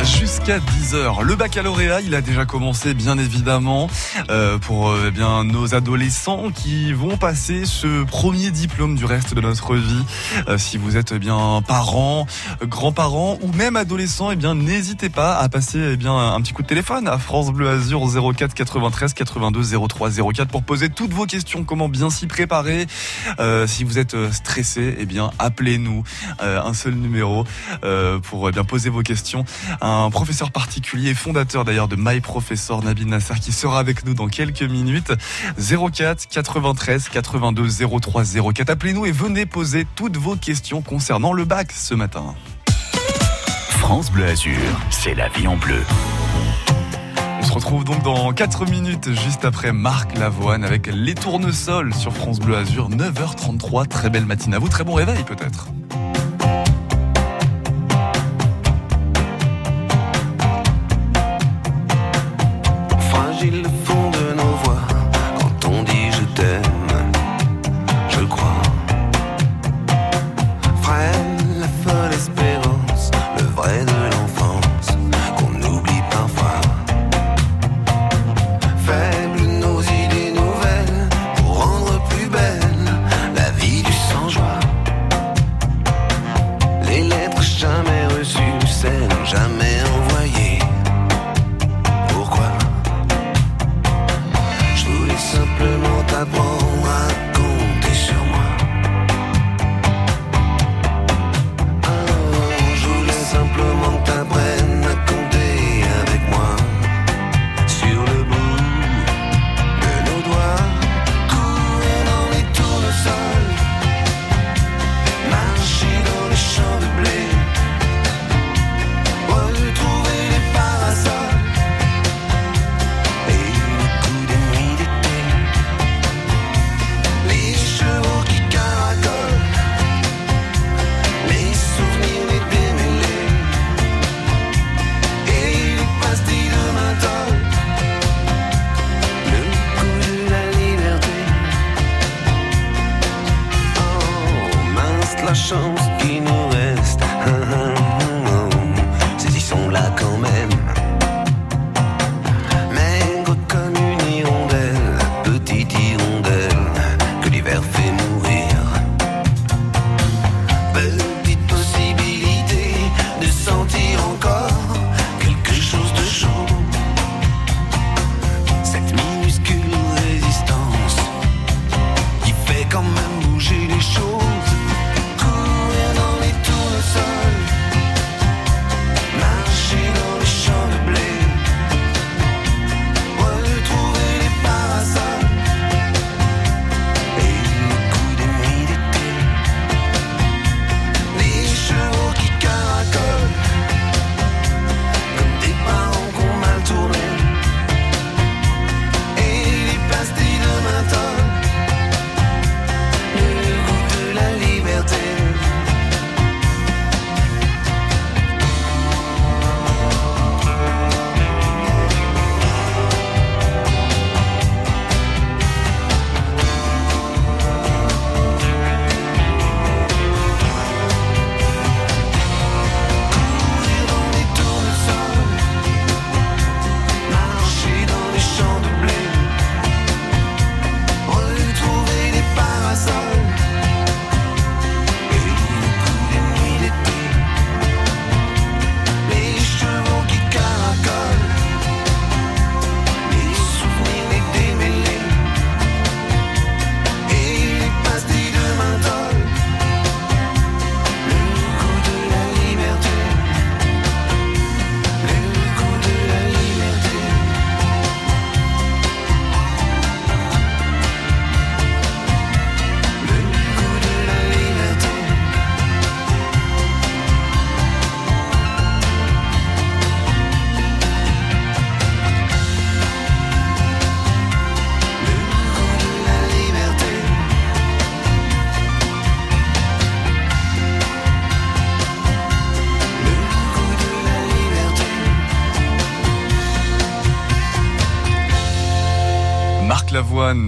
jusqu'à 10h. Le baccalauréat, il a déjà commencé bien évidemment euh, pour euh, eh bien nos adolescents qui vont passer ce premier diplôme du reste de notre vie. Euh, si vous êtes eh bien parents, grands-parents ou même adolescents, eh bien n'hésitez pas à passer eh bien un petit coup de téléphone à France Bleu Azur 04 93 82 03 04 pour poser toutes vos questions. Comment bien s'y préparer Si vous êtes stressé, eh bien appelez-nous. un seul numéro pour bien poser vos questions un professeur particulier, fondateur d'ailleurs de My Professor Nabil Nasser qui sera avec nous dans quelques minutes. 04 93 82 03 04. Appelez-nous et venez poser toutes vos questions concernant le bac ce matin. France Bleu Azur, c'est la vie en bleu. On se retrouve donc dans 4 minutes juste après Marc Lavoine avec les tournesols sur France Bleu Azur 9h33. Très belle matinée à vous, très bon réveil peut-être.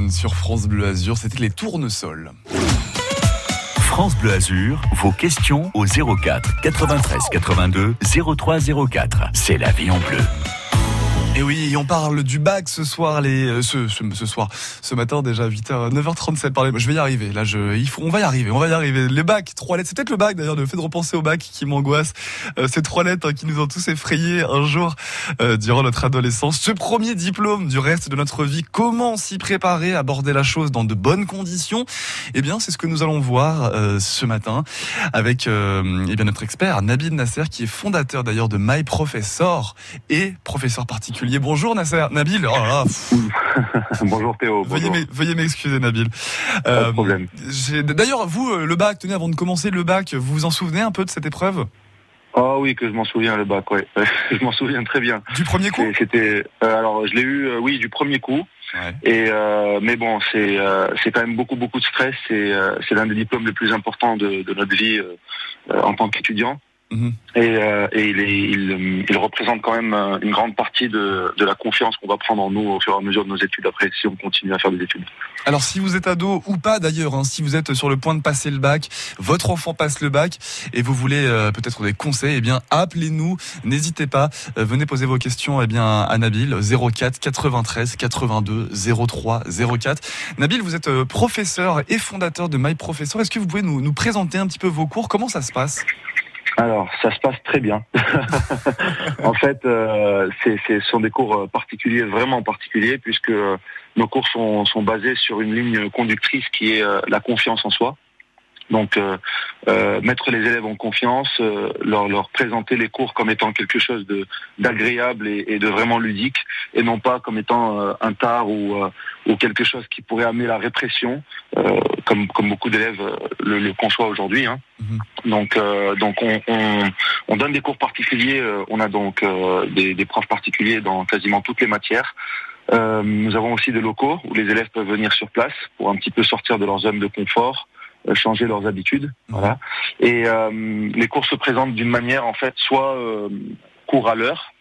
Sur France Bleu Azur, c'était les tournesols. France Bleu Azur, vos questions au 04 93 82 03 04. C'est la vie en bleu. Et oui, on parle du bac ce soir, les, euh, ce, ce, ce soir, ce matin déjà 8h, 9h37. Parlez, je vais y arriver. Là, je, il faut, on va y arriver, on va y arriver. Les bacs, trois lettres. C'est peut-être le bac d'ailleurs, le fait de repenser au bac qui m'angoisse. Euh, ces trois lettres hein, qui nous ont tous effrayés un jour euh, durant notre adolescence. Ce premier diplôme du reste de notre vie. Comment s'y préparer, aborder la chose dans de bonnes conditions? Eh bien, c'est ce que nous allons voir euh, ce matin avec euh, eh bien notre expert Nabil Nasser, qui est fondateur d'ailleurs de My Professor et professeur particulier Bonjour Nasser, Nabil. Oh là, bonjour Théo. Veuillez, veuillez m'excuser Nabil. Pas de euh, problème. D'ailleurs, vous, euh, le bac, tenez, avant de commencer le bac, vous vous en souvenez un peu de cette épreuve? Oh oui, que je m'en souviens le bac, ouais. je m'en souviens très bien. Du premier coup? C'était, euh, alors je l'ai eu, oui, du premier coup. Ouais. Et mais bon, c'est c'est quand même beaucoup beaucoup de stress. C'est c'est l'un des diplômes les plus importants de, de notre vie en tant qu'étudiant. Mhm. Et, euh, et il, est, il, il, représente quand même euh, une grande partie de, de la confiance qu'on va prendre en nous au fur et à mesure de nos études après, si on continue à faire des études. Alors, si vous êtes ado ou pas d'ailleurs, hein, si vous êtes sur le point de passer le bac, votre enfant passe le bac et vous voulez euh, peut-être des conseils, eh bien, appelez-nous, n'hésitez pas, euh, venez poser vos questions eh bien, à Nabil, 04 93 82 03 04. Nabil, vous êtes euh, professeur et fondateur de My Professor. Est-ce que vous pouvez nous, nous présenter un petit peu vos cours? Comment ça se passe? Alors, ça se passe très bien. en fait, euh, ce sont des cours euh, particuliers, vraiment particuliers, puisque euh, nos cours sont, sont basés sur une ligne conductrice qui est euh, la confiance en soi. Donc, euh, euh, mettre les élèves en confiance, euh, leur, leur, présenter les cours comme étant quelque chose de d'agréable et, et, de vraiment ludique, et non pas comme étant euh, un tard ou, euh, ou quelque chose qui pourrait amener la répression, comme comme beaucoup d'élèves le, le, conçoivent aujourd'hui. Hein. Mm-hmm. Donc, donc on, on, on, donne des cours particuliers. on a donc des, des, profs particuliers dans quasiment toutes les matières. nous avons aussi des locaux où les élèves peuvent venir sur place pour un petit peu sortir de leur zone de confort. Euh, changer leurs habitudes. Voilà. Et euh, les cours se présentent d'une manière, en fait, soit euh, cours à l'heure,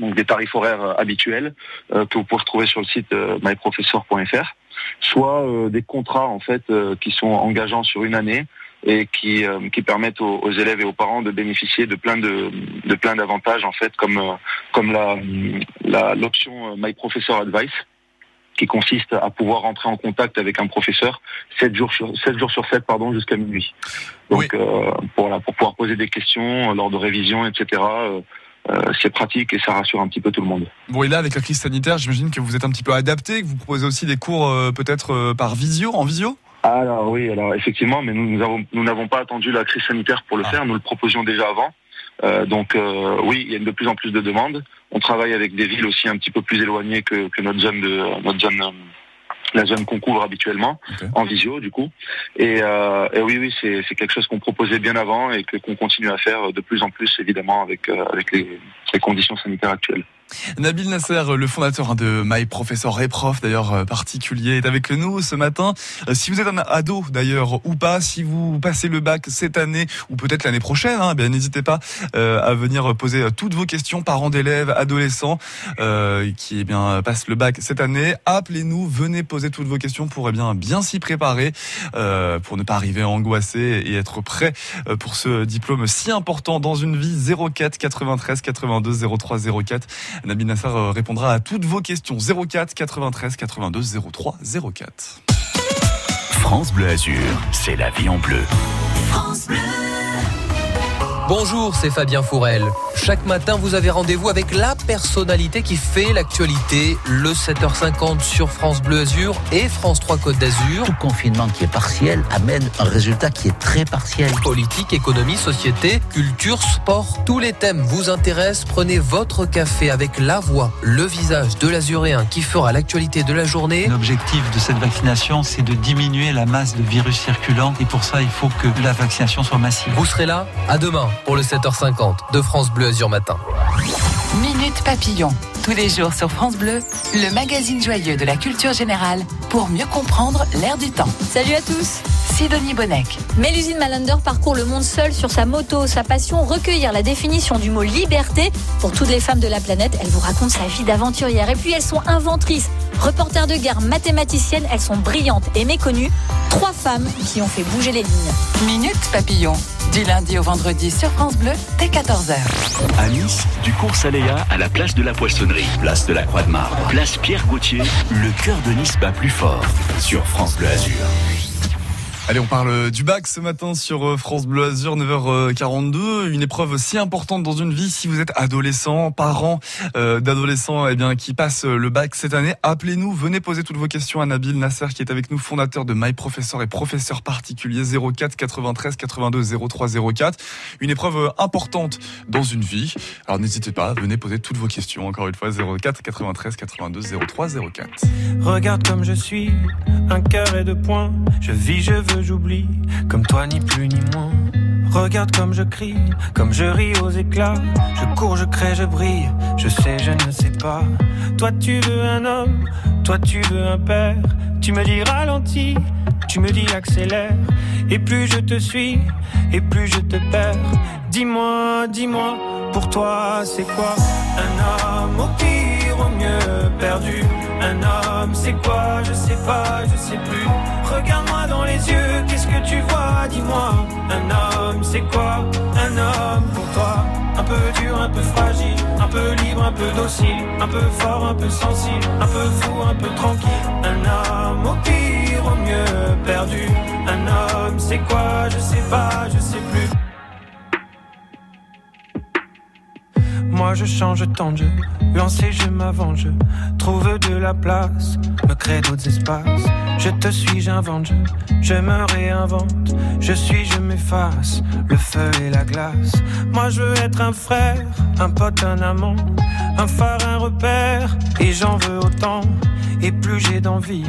donc des tarifs horaires habituels que vous pouvez retrouver sur le site myprofesseur.fr, soit des contrats en fait qui sont engageants sur une année et qui, qui permettent aux, aux, élèves et aux parents de bénéficier de plein de, de plein d'avantages en fait comme comme la l'option My Professor Advice qui consiste à pouvoir rentrer en contact avec un professeur 7 jours sur 7 jours sur 7 pardon jusqu'à minuit. Donc oui. euh, pour, pour pouvoir poser des questions lors de révision etc. Euh, euh, c'est pratique et ça rassure un petit peu tout le monde. Bon et là avec la crise sanitaire, j'imagine que vous êtes un petit peu adapté, que vous proposez aussi des cours euh, peut-être euh, par visio, en visio? Alors oui, alors effectivement, mais nous nous avons nous n'avons pas attendu la crise sanitaire pour le ah. faire, nous le proposions déjà avant. Euh, donc euh, oui, il y a de plus en plus de demandes. On travaille avec des villes aussi un petit peu plus éloignées que, que notre zone de notre zone la zone qu'on couvre habituellement okay. en visio du coup. Et, euh, et oui, oui, c'est quelque chose qu'on proposait bien avant et que qu'on continue à faire de plus en plus évidemment avec euh, avec les, les conditions sanitaires actuelles. Nabil Nasser, le fondateur hein, de My Professor et prof d'ailleurs euh, particulier, est avec nous ce matin. Euh, si vous êtes un ado d'ailleurs ou pas, si vous passez le bac cette année ou peut-être l'année prochaine, hein, bien n'hésitez pas euh, à venir poser toutes vos questions, parents d'élèves, adolescents euh, qui eh bien passent le bac cette année. Appelez-nous, venez poser toutes vos questions pour eh bien bien s'y préparer, euh, pour ne pas arriver angoissé et être prêt pour ce diplôme si important dans une vie. 04 93 82 03 04. Nabil Nasser répondra à toutes vos questions 04 93 82 03 04. France Bleu Azur, c'est la vie en bleu. France Bleu. Bonjour, c'est Fabien Fourel. Chaque matin, vous avez rendez-vous avec la personnalité qui fait l'actualité, le 7h50 sur France Bleu Azur et France 3 Côte d'Azur. Tout confinement qui est partiel amène un résultat qui est très partiel. Politique, économie, société, culture, sport, tous les thèmes vous intéressent. Prenez votre café avec la voix, le visage de l'azuréen qui fera l'actualité de la journée. L'objectif de cette vaccination, c'est de diminuer la masse de virus circulant et pour ça, il faut que la vaccination soit massive. Vous serez là À demain pour le 7h50 de France Bleu Azur Matin. Minute Papillon, tous les jours sur France Bleu, le magazine joyeux de la culture générale pour mieux comprendre l'air du temps. Salut à tous Sidonie Bonnec. Mélusine Malander parcourt le monde seul sur sa moto. Sa passion, recueillir la définition du mot liberté pour toutes les femmes de la planète. Elle vous raconte sa vie d'aventurière. Et puis elles sont inventrices, reporters de guerre, mathématiciennes. Elles sont brillantes et méconnues. Trois femmes qui ont fait bouger les lignes. Minute Papillon. Du lundi au vendredi sur France Bleu, dès 14h. À Nice, du cours Saléa à la place de la Poissonnerie, place de la Croix de Marbre, place Pierre Gauthier, le cœur de Nice bat plus fort sur France Bleu Azur. Allez, on parle du bac ce matin sur euh, France Bleu Azur, 9h42. Une épreuve si importante dans une vie. Si vous êtes adolescent, parent euh, d'adolescents, eh bien, qui passent le bac cette année, appelez-nous. Venez poser toutes vos questions à Nabil Nasser, qui est avec nous, fondateur de My Professor et professeur particulier 04 93 82 03 04. Une épreuve importante dans une vie. Alors n'hésitez pas, venez poser toutes vos questions. Encore une fois, 04 93 82 03 04. Regarde comme je suis, un et deux points. Je vis, je veux j'oublie, comme toi ni plus ni moins. Regarde comme je crie, comme je ris aux éclats. Je cours, je crée, je brille, je sais, je ne sais pas. Toi tu veux un homme, toi tu veux un père. Tu me dis ralentis, tu me dis accélère. Et plus je te suis, et plus je te perds. Dis-moi, dis-moi, pour toi c'est quoi? Un homme au pire, au mieux perdu Un homme c'est quoi, je sais pas, je sais plus. Regarde-moi dans les yeux, qu'est-ce que tu vois, dis-moi. Un homme c'est quoi Un homme pour toi? Un peu dur, un peu fragile, un peu libre, un peu docile, un peu fort, un peu sensible, un peu fou, un peu tranquille. Un homme au pire, au mieux perdu. Un homme, c'est quoi Je sais pas, je sais plus. Moi je change tant de jeu, lancer je m'avance, je trouve de la place, me crée d'autres espaces. Je te suis, j'invente, je, je me réinvente, je suis, je m'efface, le feu et la glace. Moi je veux être un frère, un pote, un amant, un phare, un repère, et j'en veux autant. Et plus j'ai d'envie,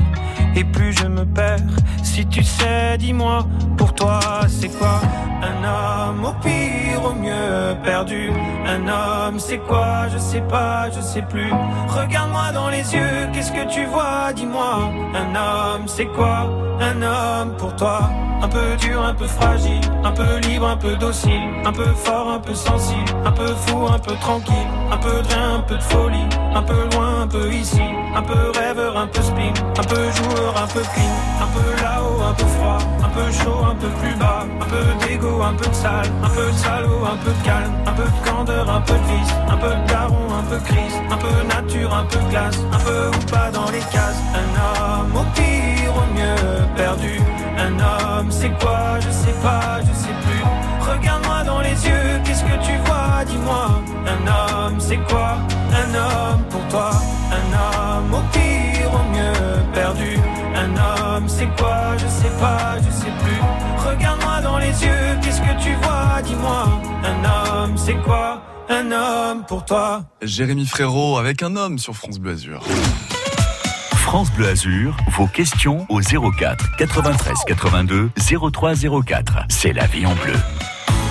et plus je me perds. Si tu sais, dis-moi, pour toi c'est quoi Un homme au pire, au mieux perdu? Un homme c'est quoi? Je sais pas, je sais plus. Regarde-moi dans les yeux, qu'est-ce que tu vois? Dis-moi. Un homme c'est quoi Un homme pour toi? Un peu dur, un peu fragile, un peu libre, un peu docile, un peu fort, un peu sensible, un peu fou, un peu tranquille, un peu de rien, un peu de folie, un peu loin, un peu ici, un peu rêveur, un peu spin, un peu joueur, un peu clean, un peu là-haut, un peu froid, un peu chaud, un peu plus bas, un peu d'égo, un peu de sale, un peu de salaud, un peu de calme, un peu de candeur, un peu de vice, un peu de daron, un peu crise, un peu nature, un peu de glace, un peu ou pas dans les cases, un homme au pire, au mieux perdu, un homme c'est quoi Je sais pas, je sais plus. Regarde-moi dans les yeux, qu'est-ce que tu vois Dis-moi, un homme, c'est quoi Un homme pour toi, un homme au pire, au mieux perdu. Un homme, c'est quoi Je sais pas, je sais plus. Regarde-moi dans les yeux, qu'est-ce que tu vois Dis-moi, un homme, c'est quoi Un homme pour toi. Jérémy Frérot avec un homme sur France Bleu. France Bleu Azur, vos questions au 04 93 82 03 04. C'est la vie en bleu.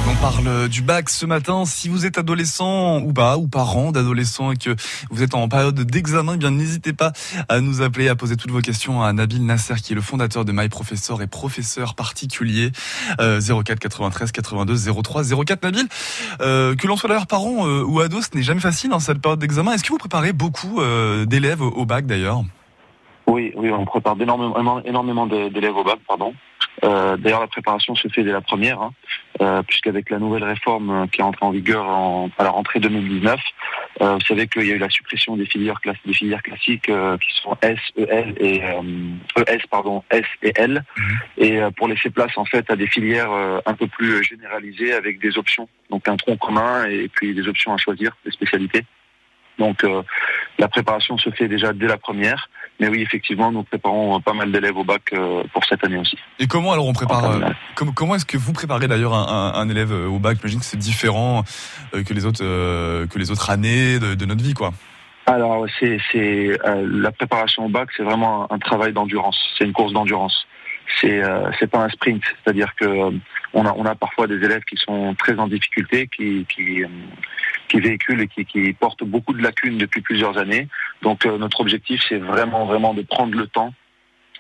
On parle du bac ce matin. Si vous êtes adolescent ou pas, ou parent d'adolescents et que vous êtes en période d'examen, eh bien n'hésitez pas à nous appeler, à poser toutes vos questions à Nabil Nasser, qui est le fondateur de My Professor et professeur particulier. 04 93 82 03 04. Nabil, euh, que l'on soit d'ailleurs parent euh, ou ado, ce n'est jamais facile dans cette période d'examen. Est-ce que vous préparez beaucoup euh, d'élèves au bac d'ailleurs? Oui, oui, on prépare énormément, énormément d'élèves au bac, pardon. Euh, D'ailleurs, la préparation se fait dès la première, hein, euh, puisqu'avec la nouvelle réforme euh, qui est entrée en vigueur en, à la rentrée 2019, euh, vous savez qu'il y a eu la suppression des filières, des filières classiques qui sont S, EL et ES, e pardon, S et L, mhm. et pour laisser place en fait à des filières un peu plus généralisées avec des options, donc un tronc commun et puis des options à choisir, des spécialités. Donc la préparation se fait déjà dès la première. Mais oui, effectivement, nous préparons pas mal d'élèves au bac euh, pour cette année aussi. Et comment alors on prépare euh, Comment, est-ce que vous préparez d'ailleurs un, élève euh, au bac? J'imagine que c'est différent que les autres que les autres années de, notre vie, quoi. Alors c'est c'est la préparation au bac, c'est vraiment un travail d'endurance. C'est une course d'endurance. C'est c'est pas un sprint, c'est-à-dire que on a on a parfois des élèves qui sont très en difficulté, qui qui qui véhiculent et qui, qui portent beaucoup de lacunes depuis plusieurs années. Donc euh, notre objectif, c'est vraiment, vraiment de prendre le temps,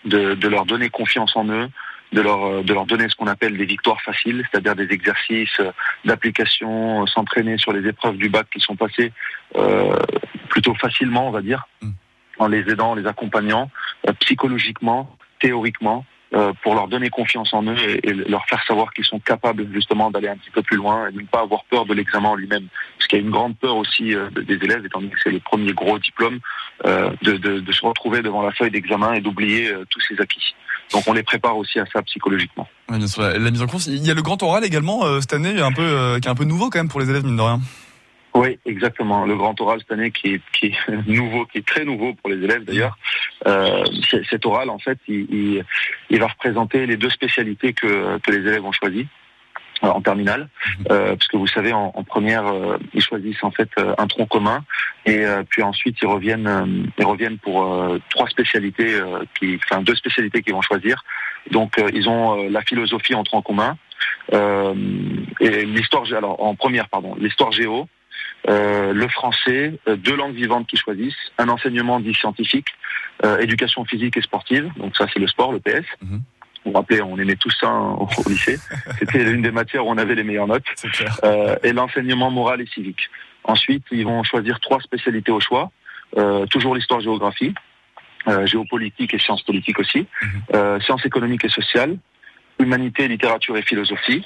de, de, leur donner confiance en eux, de leur de leur donner ce qu'on appelle des victoires faciles, c'est-à-dire des exercices d'application, s'entraîner sur les épreuves du bac qui sont passées plutôt facilement, on va dire, mm. en les aidant, en les accompagnant psychologiquement, théoriquement, euh, pour leur donner confiance en eux et, leur faire savoir qu'ils sont capables justement d'aller un petit peu plus loin et de ne pas avoir peur de l'examen en lui-même. Parce qu'il y a une grande peur aussi euh, des élèves, étant donné que c'est le premier gros diplôme, euh, de, se retrouver devant la feuille d'examen et d'oublier tous ses acquis. Donc on les prépare aussi à ça psychologiquement. La, mise en course. Il y a le grand oral également cette année, un peu, qui est un peu nouveau quand même pour les élèves, mine de rien. Oui, exactement. Le grand oral cette année qui est, qui est nouveau, qui est très nouveau pour les élèves d'ailleurs. Euh, cet oral, en fait, il, il, va représenter les deux spécialités que, que les élèves ont choisies euh, en terminale, mhm. euh, parce que vous savez, en, en première, euh, ils choisissent en fait euh, un tronc commun, et puis ensuite ils reviennent, ils reviennent pour trois spécialités, qui, enfin deux spécialités qu'ils vont choisir. Donc ils ont la philosophie en tronc commun, et l'histoire, alors en première, pardon, l'histoire géo, euh, le français, euh, deux langues vivantes qu'ils choisissent, un enseignement dit scientifique, euh, éducation physique et sportive, donc ça c'est le sport, le PS. Mhm. Vous vous rappelez, on aimait tout ça au, lycée. C'était l'une des matières où on avait les meilleures notes. et l'enseignement moral et civique. Ensuite, ils vont choisir trois spécialités au choix. toujours l'histoire-géographie, géopolitique et sciences politiques aussi, mhm. sciences économiques et sociales, humanité, littérature et philosophie,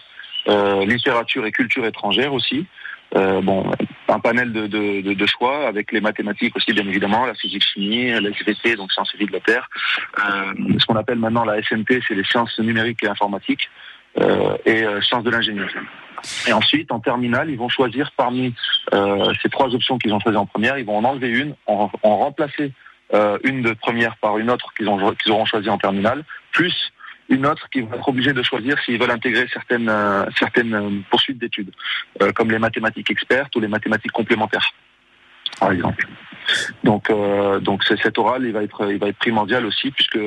littérature et culture étrangère aussi, euh, bon, un panel de, de, de, choix avec les mathématiques aussi, bien évidemment, la physique chimie, la SVT, donc sciences et vie de la Terre. Euh, ce qu'on appelle maintenant la SNT, c'est les sciences numériques et informatiques euh, et euh, sciences de l'ingénierie. Et ensuite, en terminale, ils vont choisir parmi euh, ces trois options qu'ils ont choisies en première, ils vont en enlever une, en, remplacer une de première par une autre qu'ils qu'ils auront choisi en terminale, plus une autre qui vont être obligés de choisir s'ils veulent intégrer certaines, euh, certaines euh, poursuites d'études, euh, comme les mathématiques expertes ou les mathématiques complémentaires, par exemple. Donc, donc cet oral, il va être, il va être primordial aussi, puisque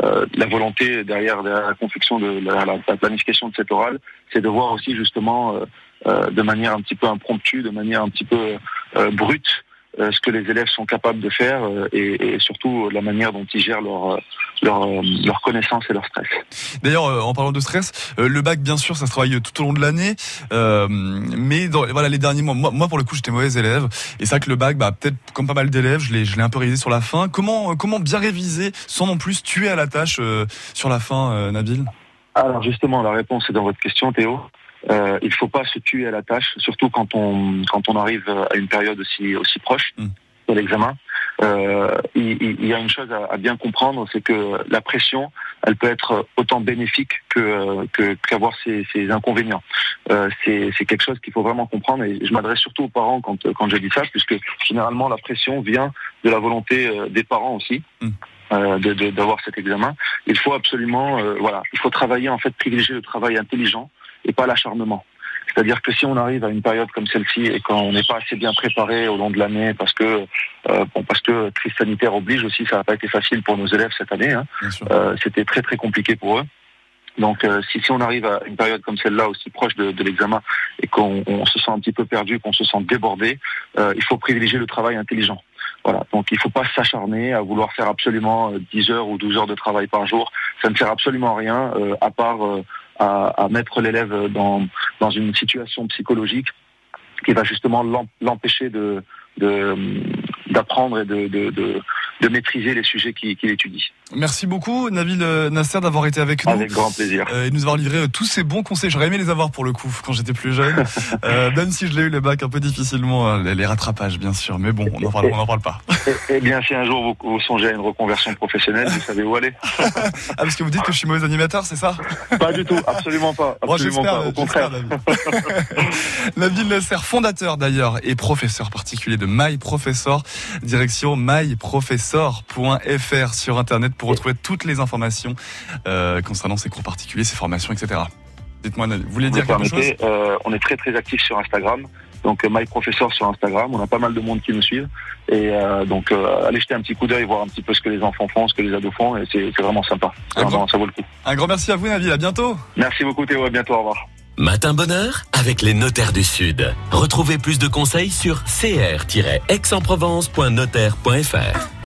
la volonté derrière, la confection de la, planification de cet oral, c'est de voir aussi justement de manière un petit peu impromptue, de manière un petit peu brute, euh, ce que les élèves sont capables de faire euh, et, et, surtout la manière dont ils gèrent leur, euh, leur, leur connaissance et leur stress. D'ailleurs, en parlant de stress, le bac, bien sûr, ça se travaille tout au long de l'année, euh, mais dans, voilà les derniers mois, moi, moi pour le coup, j'étais mauvais élève et c'est vrai que le bac, bah, peut-être comme pas mal d'élèves, je l'ai, je l'ai un peu révisé sur la fin. Comment, comment bien réviser sans non plus tuer à la tâche sur la fin, Nabil? Alors justement, la réponse est dans votre question, Théo. Euh, il faut pas se tuer à la tâche, surtout quand on quand on arrive à une période aussi aussi proche mm. de l'examen. Euh, il, il, y a une chose à, bien comprendre, c'est que la pression, elle peut être autant bénéfique que qu'avoir ses, ses, inconvénients. Euh, c'est quelque chose qu'il faut vraiment comprendre et je m'adresse surtout aux parents quand quand je dis ça, puisque généralement la pression vient de la volonté euh, des parents aussi. Mm. Euh, d'avoir cet examen. Il faut absolument, euh, voilà, il faut travailler en fait, privilégier le travail intelligent et pas l'acharnement. C'est-à-dire que si on arrive à une période comme celle-ci et qu'on n'est pas assez bien préparé au long de l'année, parce que euh, bon, parce que crise sanitaire oblige aussi, ça n'a pas été facile pour nos élèves cette année. Hein. Euh, C'était très très compliqué pour eux. Donc euh, si, si on arrive à une période comme celle-là, aussi proche de, de l'examen, et qu'on se sent un petit peu perdu, qu'on se sent débordé, euh, il faut privilégier le travail intelligent. Voilà. Donc il ne faut pas s'acharner à vouloir faire absolument 10 heures ou 12 heures de travail par jour. Ça ne sert absolument à rien, à part à, mettre l'élève dans, une situation psychologique qui va justement l'empêcher d'apprendre et de, de, maîtriser les sujets qu'il étudie. Merci beaucoup Nabil euh, Nasser d'avoir été avec nous. Avec grand plaisir. Euh, et nous avoir livré euh, tous ces bons conseils. J'aurais aimé les avoir pour le coup quand j'étais plus jeune. euh, même si je l'ai eu le bac un peu difficilement, les, rattrapages bien sûr. Mais bon, on n'en parle, on en parle pas. Eh bien si un jour vous, vous, songez à une reconversion professionnelle, vous savez où aller. ah parce que vous dites que je suis mauvais animateur, c'est ça? Pas du tout, absolument pas. Absolument pas. Au contraire. Nabil Nasser, fondateur d'ailleurs et professeur particulier de My Professor, direction myprofessor.fr sur internet pour retrouver toutes les informations euh, concernant ces cours particuliers, ces formations, etc. Dites-moi, vous voulez dire quelque chose euh, On est très très actifs sur Instagram. Donc euh, MyProfessor sur Instagram, on a pas mal de monde qui nous suivent. Et euh, donc euh, allez jeter un petit coup d'œil, voir un petit peu ce que les enfants font, ce que les ados font, et c'est vraiment sympa. Un grand, ça vaut le coup. Un grand merci à vous Nabil, à bientôt. Merci beaucoup Théo, à bientôt, au revoir. Matin Bonheur avec les notaires du Sud. Retrouvez plus de conseils sur cr-aix-en-provence.notaire.fr.